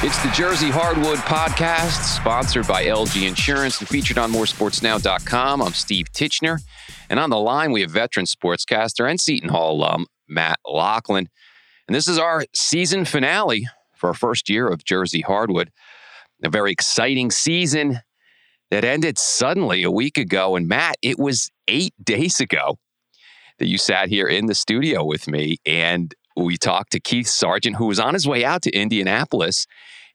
It's the Jersey Hardwood Podcast, sponsored by LG Insurance and featured on moresportsnow.com. I'm Steve Titchener. And on the line, we have veteran sportscaster and Seton Hall alum, Matt Loughlin. And this is our season finale for our first year of Jersey Hardwood. A very exciting season that ended suddenly a week ago. And Matt, it was eight days ago that you sat here in the studio with me. And we talked to Keith Sargeant, who was on his way out to Indianapolis.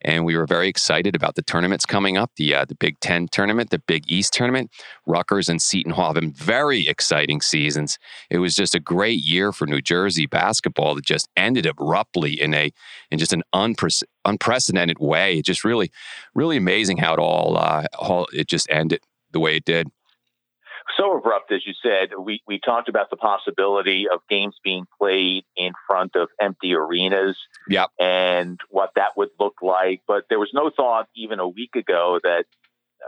And we were very excited about the tournaments coming up the uh, the Big Ten tournament, the Big East tournament. Rutgers and Seton Hall have been very exciting seasons. It was just a great year for New Jersey basketball that just ended abruptly in a in just an unpre- unprecedented way. It just really, really amazing how it all, uh, all it just ended the way it did so abrupt, as you said. We we talked about the possibility of games being played in front of empty arenas, yep. and what that would look like. But there was no thought even a week ago that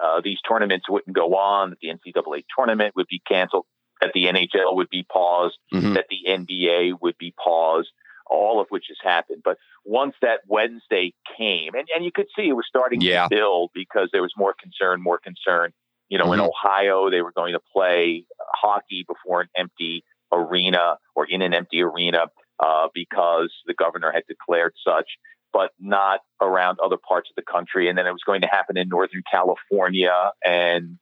uh, these tournaments wouldn't go on, that the NCAA tournament would be canceled, that the NHL would be paused, mm-hmm. that the NBA would be paused. All of which has happened. But once that Wednesday came, and, and you could see it was starting yeah. to build because there was more concern, more concern you know, mm-hmm. in Ohio, they were going to play hockey before an empty arena or in an empty arena uh, because the governor had declared such, but not around other parts of the country. And then it was going to happen in Northern California. And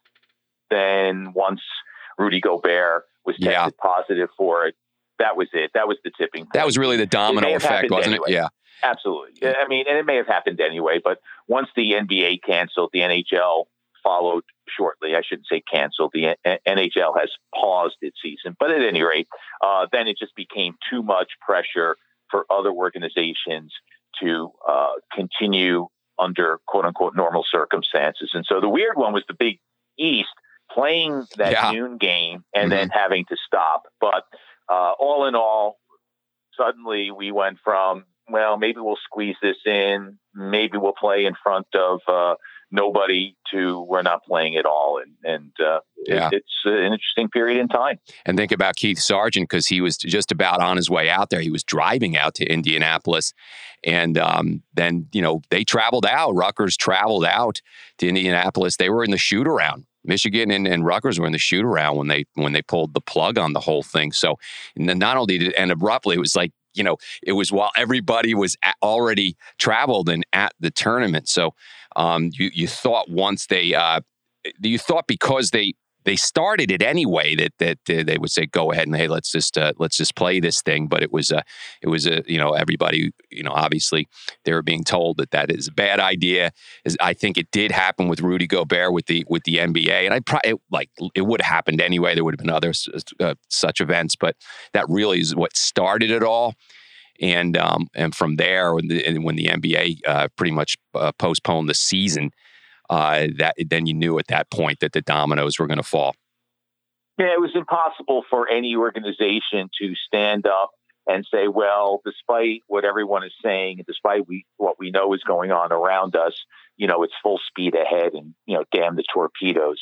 then once Rudy Gobert was tested yeah. positive for it, that was it. That was the tipping point. That was really the domino effect, wasn't anyway. it? Yeah. Absolutely. I mean, and it may have happened anyway, but once the NBA canceled, the NHL followed shortly. I shouldn't say canceled. The NHL has paused its season, but at any rate, uh, then it just became too much pressure for other organizations to uh, continue under quote unquote normal circumstances. And so the weird one was the Big East playing that yeah. noon game and mm-hmm. then having to stop. But uh, all in all, suddenly we went from well, maybe we'll squeeze this in. Maybe we'll play in front of uh, nobody to we're not playing at all. And, and uh, yeah. it, it's an interesting period in time. And think about Keith Sargeant because he was just about on his way out there. He was driving out to Indianapolis. And um, then, you know, they traveled out. Rutgers traveled out to Indianapolis. They were in the shoot around. Michigan and, and Rutgers were in the shoot around when they when they pulled the plug on the whole thing. So, not only did it end abruptly, it was like you know, it was while everybody was already traveled and at the tournament. So um, you you thought once they uh, you thought because they they started it anyway that that uh, they would say go ahead and hey let's just uh, let's just play this thing. But it was a uh, it was a you know everybody you know obviously they were being told that that is a bad idea. I think it did happen with Rudy Gobert with the with the NBA and I probably like it would have happened anyway. There would have been other uh, such events but that really is what started it all. And um, and from there when the, when the NBA uh, pretty much uh, postponed the season uh, that then you knew at that point that the dominoes were going to fall. Yeah, it was impossible for any organization to stand up and say, well, despite what everyone is saying, despite we, what we know is going on around us, you know, it's full speed ahead and, you know, damn the torpedoes.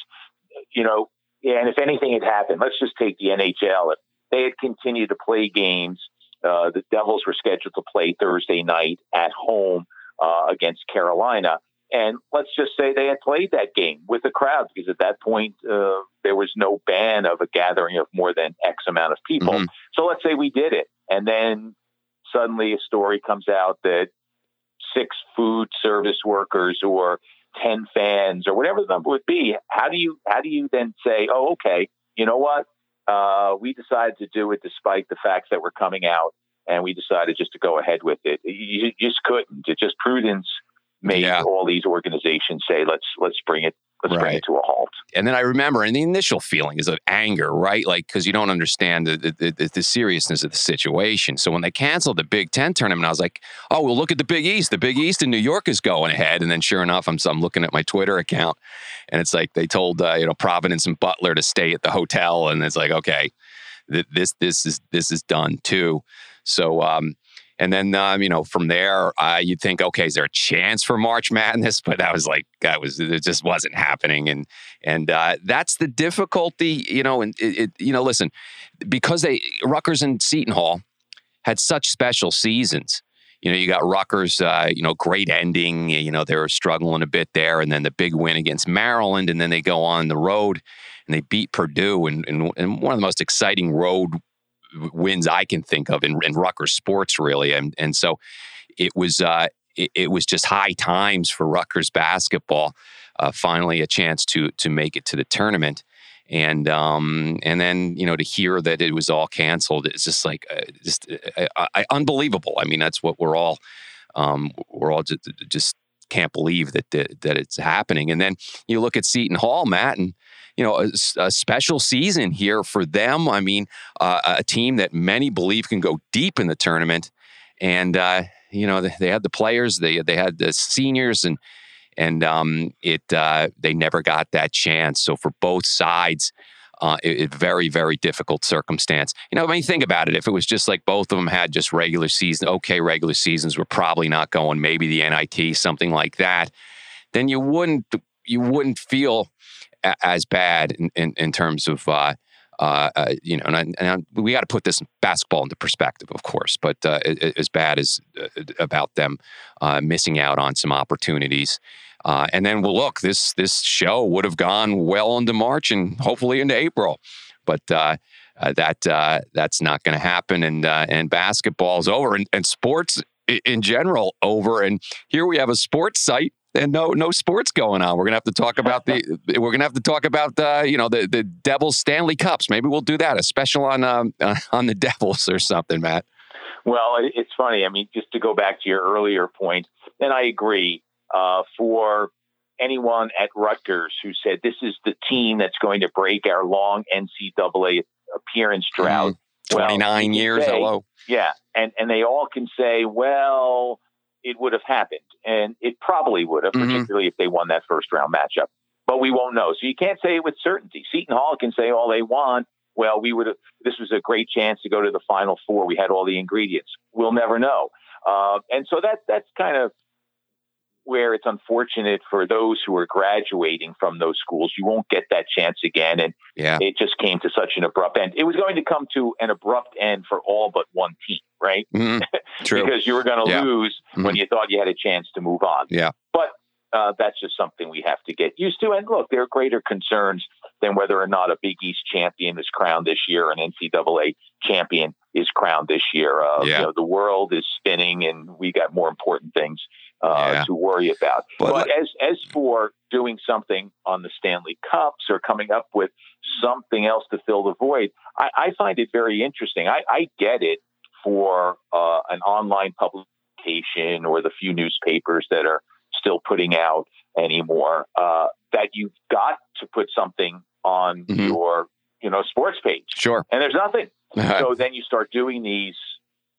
You know, and if anything had happened, let's just take the NHL. If they had continued to play games, uh, the Devils were scheduled to play Thursday night at home uh, against Carolina. And let's just say they had played that game with the crowd because at that point uh, there was no ban of a gathering of more than X amount of people. Mm-hmm. So let's say we did it, and then suddenly a story comes out that six food service workers or ten fans or whatever the number would be. How do you how do you then say, oh, okay, you know what? Uh, we decided to do it despite the facts that were coming out, and we decided just to go ahead with it. You, you just couldn't. It just prudence made yeah. all these organizations say, "Let's let's bring it." Let's right. bring it to a halt. And then I remember, and the initial feeling is of anger, right? Like, because you don't understand the, the, the, the, seriousness of the situation. So when they canceled the Big Ten tournament, I was like, oh, well, look at the Big East. The Big East in New York is going ahead. And then sure enough, I'm, I'm looking at my Twitter account, and it's like they told, uh, you know, Providence and Butler to stay at the hotel. And it's like, okay, th- this, this, is, this is done too. So, um, and then, um, you know, from there, uh, you'd think, okay, is there a chance for March Madness? But that was like, that was, it just wasn't happening. And, and uh, that's the difficulty, you know, and it, it, you know, listen, because they, Rutgers and Seton Hall had such special seasons, you know, you got Rutgers, uh, you know, great ending. You know, they were struggling a bit there, and then the big win against Maryland, and then they go on the road and they beat Purdue, and, and, and one of the most exciting road wins I can think of in, in Rutgers sports, really. And and so it was uh, it, it was just high times for Rutgers basketball. Uh, finally, a chance to to make it to the tournament and um, and then you know to hear that it was all canceled it's just like uh, just uh, uh unbelievable i mean that's what we're all um, we're all just, just can't believe that, that, that it's happening and then you look at seton hall matt and you know a, a special season here for them i mean uh, a team that many believe can go deep in the tournament and uh, you know they, they had the players they they had the seniors and and um, it uh, they never got that chance. So for both sides, uh, it, it, very very difficult circumstance. You know, I mean, think about it. If it was just like both of them had just regular season, okay, regular seasons were probably not going. Maybe the NIT, something like that. Then you wouldn't you wouldn't feel as bad in, in, in terms of. Uh, uh, uh, you know, and, I, and I, we got to put this basketball into perspective, of course, but uh, as bad as uh, about them uh, missing out on some opportunities. Uh, and then, well, look, this this show would have gone well into March and hopefully into April, but that that's not going to happen. And and basketball's over, and, and sports in general over. And here we have a sports site and no no sports going on. We're gonna have to talk about the we're gonna have to talk about uh, you know the the Devils Stanley Cups. Maybe we'll do that a special on um, on the Devils or something, Matt. Well, it's funny. I mean, just to go back to your earlier point, and I agree. Uh, for anyone at Rutgers who said this is the team that's going to break our long NCAA appearance drought. Mm, Twenty nine well, years, say, hello. Yeah, and and they all can say, well, it would have happened. And it probably would have, mm-hmm. particularly if they won that first round matchup. But we won't know. So you can't say it with certainty. Seton Hall can say all they want. Well, we would have, this was a great chance to go to the final four. We had all the ingredients. We'll never know. Uh, and so that, that's kind of where it's unfortunate for those who are graduating from those schools. You won't get that chance again. And yeah. it just came to such an abrupt end. It was going to come to an abrupt end for all but one team, right? Mm-hmm. because you were going to yeah. lose mm-hmm. when you thought you had a chance to move on. Yeah. But uh, that's just something we have to get used to. And look, there are greater concerns than whether or not a Big East champion is crowned this year, an NCAA champion is crowned this year. Uh, yeah. You know, the world is spinning, and we got more important things uh, yeah. to worry about. But, but as as for doing something on the Stanley Cups or coming up with something else to fill the void, I, I find it very interesting. I, I get it for uh, an online publication or the few newspapers that are still putting out anymore uh, that you've got to put something on mm-hmm. your you know sports page. Sure. And there's nothing. so then you start doing these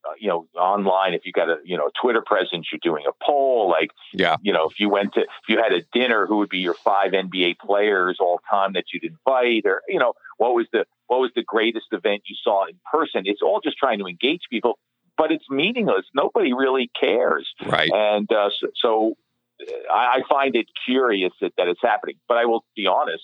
uh, you know, online, if you got a, you know, Twitter presence, you're doing a poll. Like, yeah, you know, if you went to, if you had a dinner, who would be your five NBA players all time that you'd invite, or you know, what was the what was the greatest event you saw in person? It's all just trying to engage people, but it's meaningless. Nobody really cares, right? And uh, so, so I, I find it curious that, that it's happening. But I will be honest,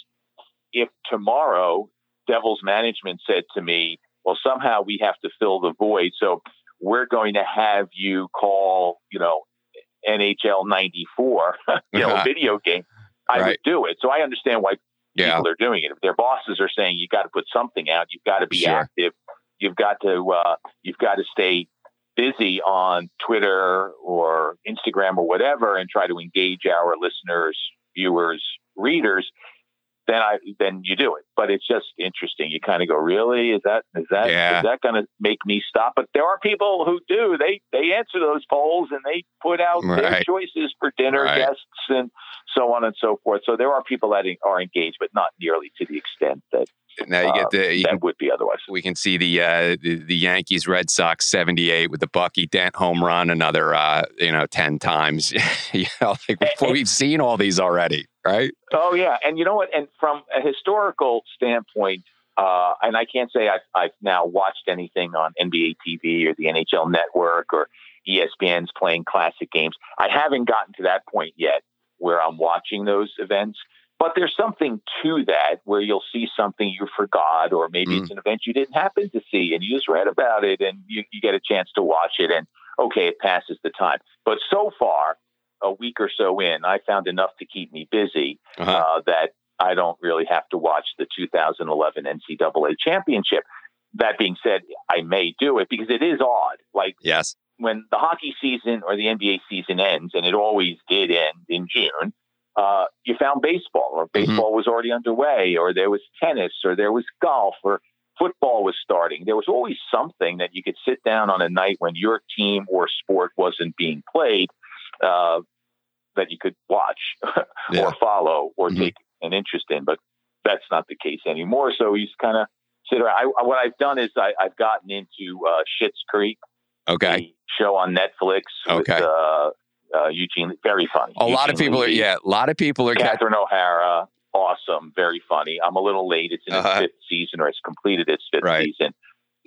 if tomorrow Devils management said to me, well, somehow we have to fill the void. So we're going to have you call, you know, NHL 94, you know, video game. I right. would do it. So I understand why yeah. people are doing it. If their bosses are saying you got to put something out, you've got to be sure. active. You've got to uh, you've got to stay busy on Twitter or Instagram or whatever, and try to engage our listeners, viewers, readers then I then you do it. But it's just interesting. You kind of go, really? Is that is that yeah. is that going to make me stop? But there are people who do. They they answer those polls and they put out right. their choices for dinner right. guests and so on and so forth. So there are people that are engaged, but not nearly to the extent that now you get the you that can, would be otherwise. We can see the, uh, the, the Yankees Red Sox seventy eight with the Bucky Dent home run another uh, you know ten times. you know, like we've seen all these already, right? Oh yeah, and you know what? And from a historical standpoint, uh, and I can't say I've, I've now watched anything on NBA TV or the NHL Network or ESPN's playing classic games. I haven't gotten to that point yet where I'm watching those events. But there's something to that where you'll see something you forgot, or maybe mm. it's an event you didn't happen to see and you just read about it and you, you get a chance to watch it. And okay, it passes the time. But so far, a week or so in, I found enough to keep me busy uh-huh. uh, that I don't really have to watch the 2011 NCAA championship. That being said, I may do it because it is odd. Like, yes, when the hockey season or the NBA season ends, and it always did end in June, uh, you found baseball, or mm-hmm. baseball mm-hmm. was already underway, or there was tennis, or there was golf, or football was starting. There was always something that you could sit down on a night when your team or sport wasn't being played uh, that you could watch yeah. or follow or mm-hmm. take an interest in. But that's not the case anymore. So he's kind of sit around. I, what I've done is I, have gotten into uh, Schitt's Creek. Okay. Show on Netflix. Okay. With, uh, uh, Eugene, very funny. A Eugene lot of people Levy, are, yeah, a lot of people are. Catherine O'Hara, awesome, very funny. I'm a little late. It's in its uh-huh. fifth season, or it's completed its fifth right. season.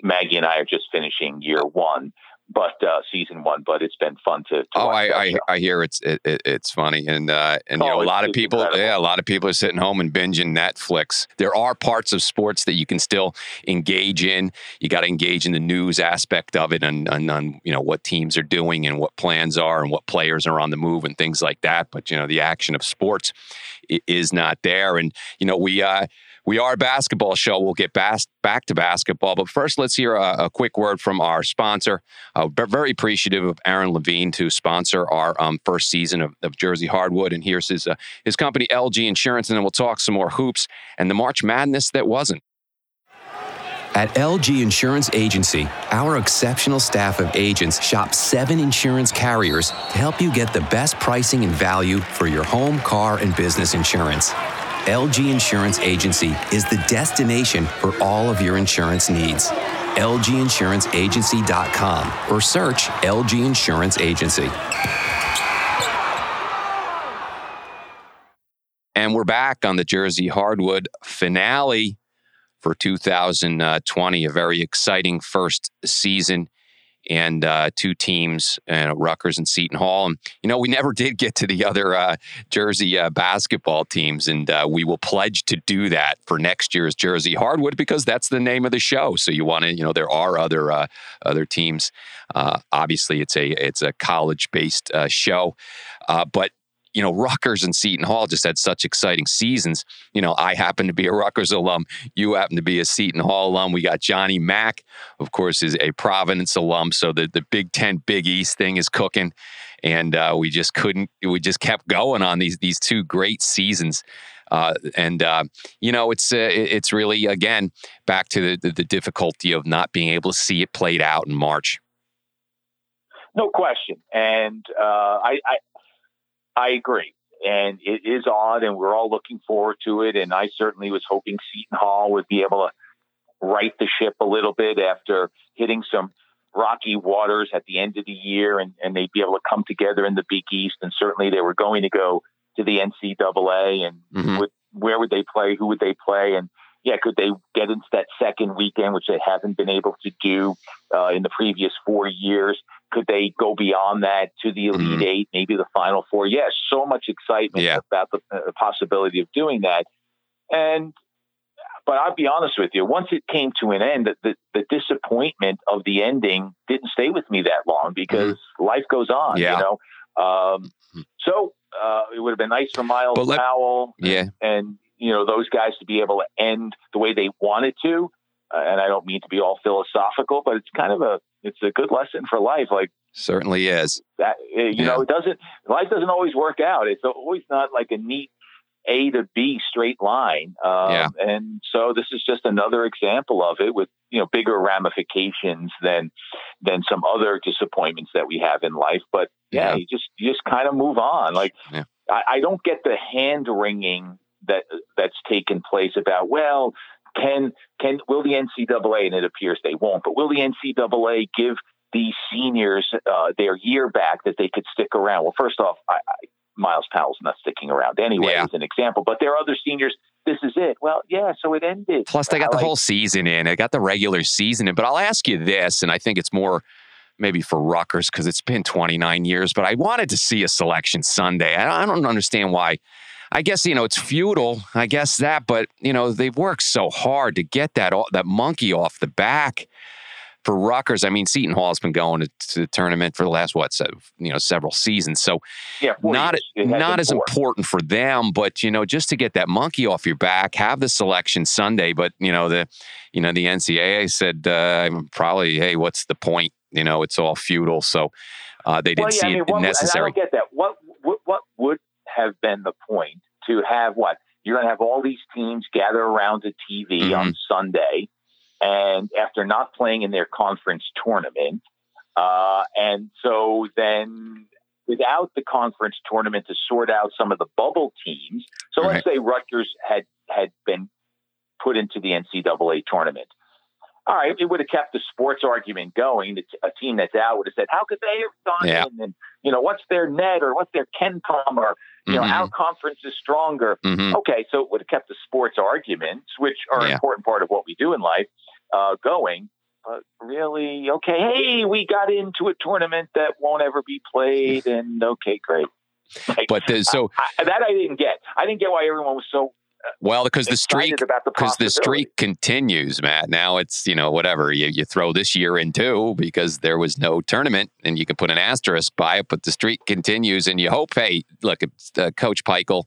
Maggie and I are just finishing year one but uh, season one. But it's been fun to. to oh, I I, I, hear it's it, it, it's funny, and uh, and oh, you know a lot of people, incredible. yeah, a lot of people are sitting home and binging Netflix. There are parts of sports that you can still engage in. You got to engage in the news aspect of it, and, and on you know what teams are doing and what plans are and what players are on the move and things like that. But you know the action of sports is not there, and you know we. Uh, we are a basketball show. We'll get back, back to basketball. But first, let's hear a, a quick word from our sponsor. Uh, very appreciative of Aaron Levine to sponsor our um, first season of, of, Jersey Hardwood. And here's his, uh, his company, LG Insurance. And then we'll talk some more hoops and the March Madness that wasn't. At LG Insurance Agency, our exceptional staff of agents shop seven insurance carriers to help you get the best pricing and value for your home, car, and business insurance. LG Insurance Agency is the destination for all of your insurance needs. LGInsuranceAgency.com or search LG Insurance Agency. And we're back on the Jersey Hardwood finale for 2020, uh, a very exciting first season and uh, two teams, uh, Rutgers and Seton Hall. And, you know, we never did get to the other uh, Jersey uh, basketball teams, and uh, we will pledge to do that for next year's Jersey Hardwood because that's the name of the show. So you want to, you know, there are other uh, other teams. obviously, it's a it's a college based show, but you know, Rutgers and Seton Hall just had such exciting seasons. You know, I happen to be a Rutgers alum. You happen to be a Seton Hall alum. We got Johnny Mack, of course, is a Providence alum. So the, the Big Ten, Big East thing is cooking. And uh, we just couldn't, we just kept going on these, these two great seasons. Uh, and uh, you know, it's uh, it's really again back to the, the, difficulty of not being able to see it played out in March. No question, and uh, I, I I agree. And it is odd, and we're all looking forward to it. And I certainly was hoping Seton Hall would be able to right the ship a little bit after hitting some rocky waters at the end of the year, and, and they'd be able to come together in the Big East. And certainly they were going to go to the NCAA, and mm-hmm. would, where would they play? Who would they play? And yeah, could they get into that second weekend, which they haven't been able to do uh, in the previous four years? Could they go beyond that to the Elite mm-hmm. Eight, maybe the Final Four? Yes, so much excitement yeah. about the, uh, the possibility of doing that. And but I'll be honest with you, once it came to an end, the, the, the disappointment of the ending didn't stay with me that long because mm-hmm. life goes on, yeah. you know. Um, mm-hmm. so uh, it would have been nice for Myles let, Powell, yeah, and you know those guys to be able to end the way they wanted to. Uh, and I don't mean to be all philosophical, but it's kind of a it's a good lesson for life. Like certainly is that eh, you yeah. know it doesn't life doesn't always work out. It's always not like a neat A to B straight line. Um, yeah. And so this is just another example of it with you know bigger ramifications than than some other disappointments that we have in life. But yeah, yeah. you just you just kind of move on. Like yeah. I, I don't get the hand wringing that that's taken place about well can can will the NCAA and it appears they won't but will the NCAA give these seniors uh, their year back that they could stick around? Well first off I, I, Myles Powell's not sticking around anyway yeah. as an example but there are other seniors this is it. Well yeah so it ended. Plus they got the whole season in. They got the regular season in. But I'll ask you this and I think it's more maybe for Rutgers because it's been 29 years but I wanted to see a selection Sunday. I don't understand why I guess you know it's futile. I guess that, but you know they've worked so hard to get that that monkey off the back. for Rutgers, I mean, Seton Hall has been going to, to the tournament for the last what, so, you know, several seasons. So yeah, not not as four. important for them, but you know, just to get that monkey off your back, have the selection Sunday. But you know, the you know the NCAA said uh, probably, hey, what's the point? You know, it's all futile. So uh, they didn't well, yeah, see I mean, it what, necessary. I don't get that. What, what what would have been the point to have what? You're going to have all these teams gather around a TV Mhm. on Sunday, and after not playing in their conference tournament, uh, and so then without the conference tournament to sort out some of the bubble teams. So let's say Rutgers had had been put into the NCAA tournament. All right, it would have kept the sports argument going. A team that's out would have said, "How could they have gone Yeah. in?" And you know, what's their net or what's their KenPom or you know, Mhm. our conference is stronger. Mhm. Okay, so it would have kept the sports arguments, which are an important part of what we do in life, uh, going. But really, okay, hey, we got into a tournament that won't ever be played, and okay, great. Like, But the, so I, that I didn't get. I didn't get why everyone was so well because the streak the because the streak continues, Matt. Now it's you know whatever you you throw this year in too because there was no tournament and you can put an asterisk by it, but the streak continues and you hope. Hey, look, uh, Coach Pikiell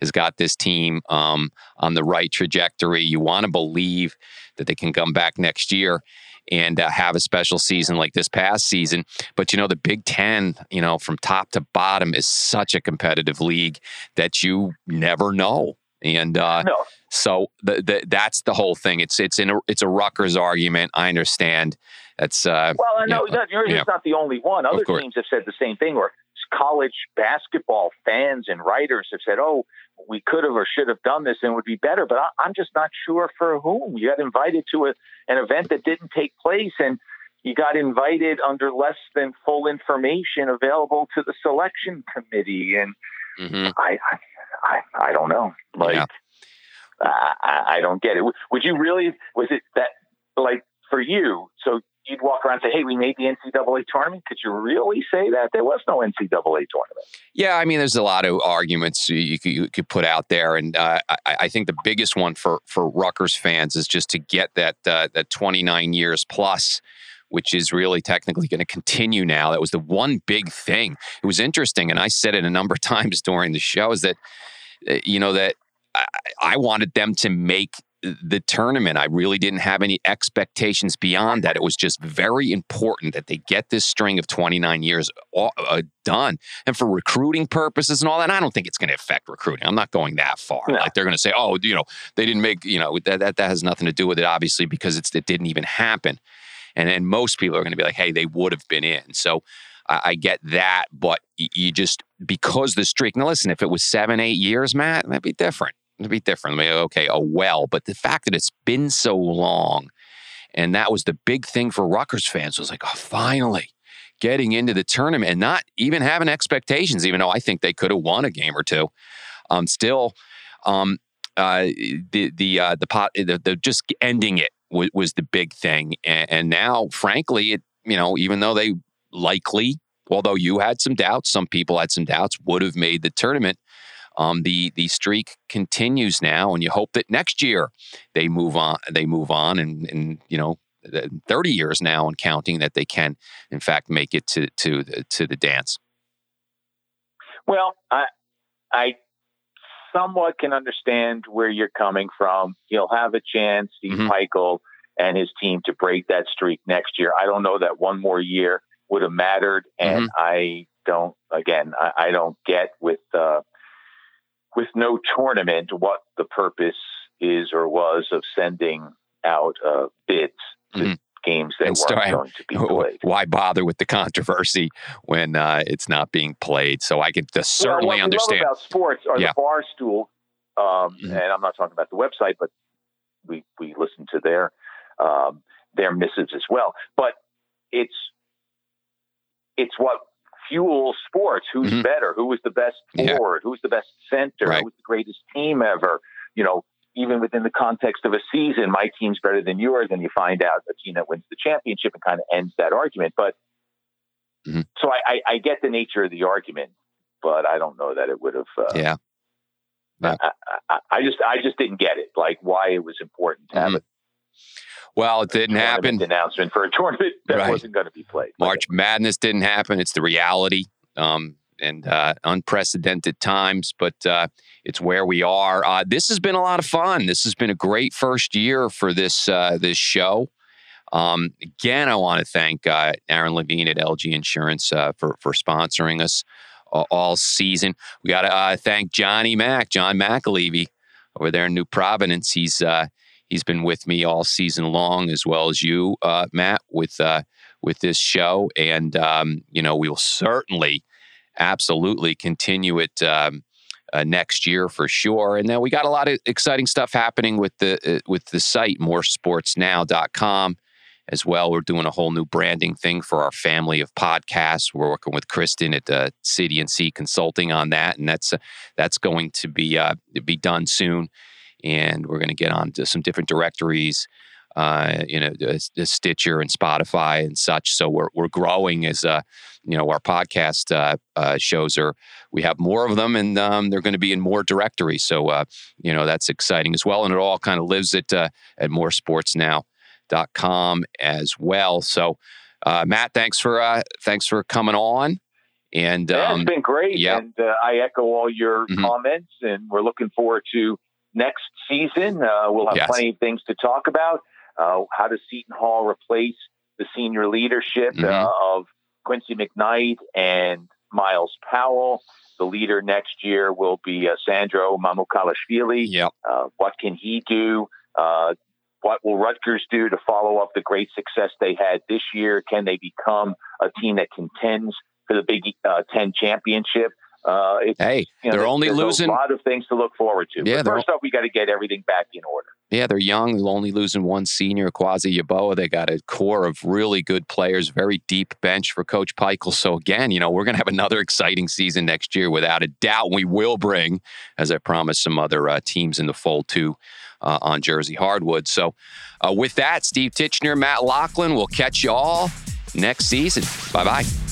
has got this team um, on the right trajectory. You want to believe that they can come back next year and uh, have a special season like this past season. But you know, the Big Ten, you know, from top to bottom is such a competitive league that you never know. And uh, no. so the, the, that's the whole thing. It's it's in a, it's a Rutgers argument. I understand. That's uh, Well, I know Yeah. that yours Yeah. is not the only one. Other teams have said the same thing. Or college basketball fans and writers have said, "Oh, we could have or should have done this and it would be better." But I, I'm just not sure for whom. You got invited to a, an event that didn't take place, and you got invited under less than full information available to the selection committee. And mhm. I, I, I, I don't know. Like, Yeah. I, I don't get it. Would- you really? Was it that like for you? So you'd walk around and say, "Hey, we made the NCAA tournament." Could you really say that there was no NCAA tournament? Yeah, I mean, there's a lot of arguments you could, you could put out there, and uh, I, I think the biggest one for for Rutgers fans is just to get that uh, that 29 years plus, which is really technically going to continue now. That was the one big thing. It was interesting, and I said it a number of times during the show, is that you know that I, I wanted them to make the tournament. I really didn't have any expectations beyond that. It was just very important that they get this string of 29 years all, uh, done. And for recruiting purposes and all that, I don't think it's going to affect recruiting. I'm not going that far. No. Like they're going to say, oh, you know, they didn't make, you know, that, that, that has nothing to do with it, obviously, because it's, it didn't even happen. And then most people are going to be like, hey, they would have been in. So I, I get that. But you just, because the streak, now listen, if it was seven, eight years, Matt, that'd be different. It'd be different. Okay, oh, well. But the fact that it's been so long, and that was the big thing for Rutgers fans was like, oh, finally getting into the tournament and not even having expectations, even though I think they could have won a game or two. Um, still, um, uh, the the uh, the pot the, the just ending it was, was the big thing, and, and now, frankly, it you know even though they likely, although you had some doubts, some people had some doubts, would have made the tournament. Um, the the streak continues now, and you hope that next year they move on. They move on, and and you know, thirty years now and counting that they can, in fact, make it to to the, to the dance. Well, I, I somewhat can understand where you're coming from. He'll have a chance, Steve Mhm. Michael and his team, to break that streak next year. I don't know that one more year would have mattered, and I don't. Again, I, I don't get with uh, with no tournament what the purpose is or was of sending out uh, bids to Mhm. games that And weren't going to be played. Why bother with the controversy when uh, it's not being played? So I can just certainly well, what understand. Love about sports are Yeah. the bar stool, um, Mhm. and I'm not talking about the website, but we we listen to their um, their missives as well. But it's it's what fuels sports. Who's Mhm. better? Who was the best Yeah. forward? Who's the best center? Right. Who's the greatest team ever? You know, even within the context of a season, my team's better than yours, and you find out a team that wins the championship and kind of ends that argument. But Mhm. so I, I, I get the nature of the argument, but I don't know that it would have. Uh, yeah, Yeah. I, I, I just I just didn't get it, like why it was important to have Mhm. it. Well, it didn't happen. Announcement for a tournament that right. wasn't going to be played. March Madness didn't happen. It's the reality. Um, and uh, unprecedented times, but uh, it's where we are. Uh, this has been a lot of fun. This has been a great first year for this uh, this show. Um, again, I want to thank uh, Aaron Levine at LG Insurance uh, for for sponsoring us all season. We got to thank Johnny Mack, John McAlevey, over there in New Providence. He's he's been with me all season long, as well as you, Matt, with with this show, and um, you know we will certainly absolutely continue it um, uh, next year for sure. And then we got a lot of exciting stuff happening with the uh, with the site moresportsnow.com as well. We're doing a whole new branding thing for our family of podcasts. We're working with Kristen at uh, City and Sea Consulting on that, and that's uh, that's going to be uh, be done soon. And we're going to get on to some different directories uh, you know, Stitcher and Spotify and such. So we're we're growing as uh, you know our podcast uh, uh, shows are. We have more of them, and um, they're going to be in more directories. So uh, you know that's exciting as well, and it all kind of lives at uh, at moresportsnow.com as well. So uh, Matt, thanks for uh, thanks for coming on. And yeah, um, it's been great. Yeah. And uh, I echo all your mm-hmm. comments, and we're looking forward to next season. Uh, we'll have yes. plenty of things to talk about. Uh, how does Seton Hall replace the senior leadership mm-hmm. uh, of Quincy McKnight and Myles Powell? The leader next year will be uh, Sandro Mamukelashvili. Yep. Uh, what can he do? Uh, what will Rutgers do to follow up the great success they had this year? Can they become a team that contends for the Big uh, Ten championship? Uh, hey, you know, they're only losing a lot of things to look forward to. Yeah, first off, we got to get everything back in order. Yeah, they're young. They're only losing one senior, Akwasi Yeboah. They got a core of really good players, very deep bench for Coach Pikiell. So again, you know, we're going to have another exciting season next year, without a doubt. We will bring, as I promised, some other uh, teams in the fold too uh, on Jersey Hardwood. So uh, with that, Steve Titchener, Matt Loughlin, we'll catch you all next season. Bye bye.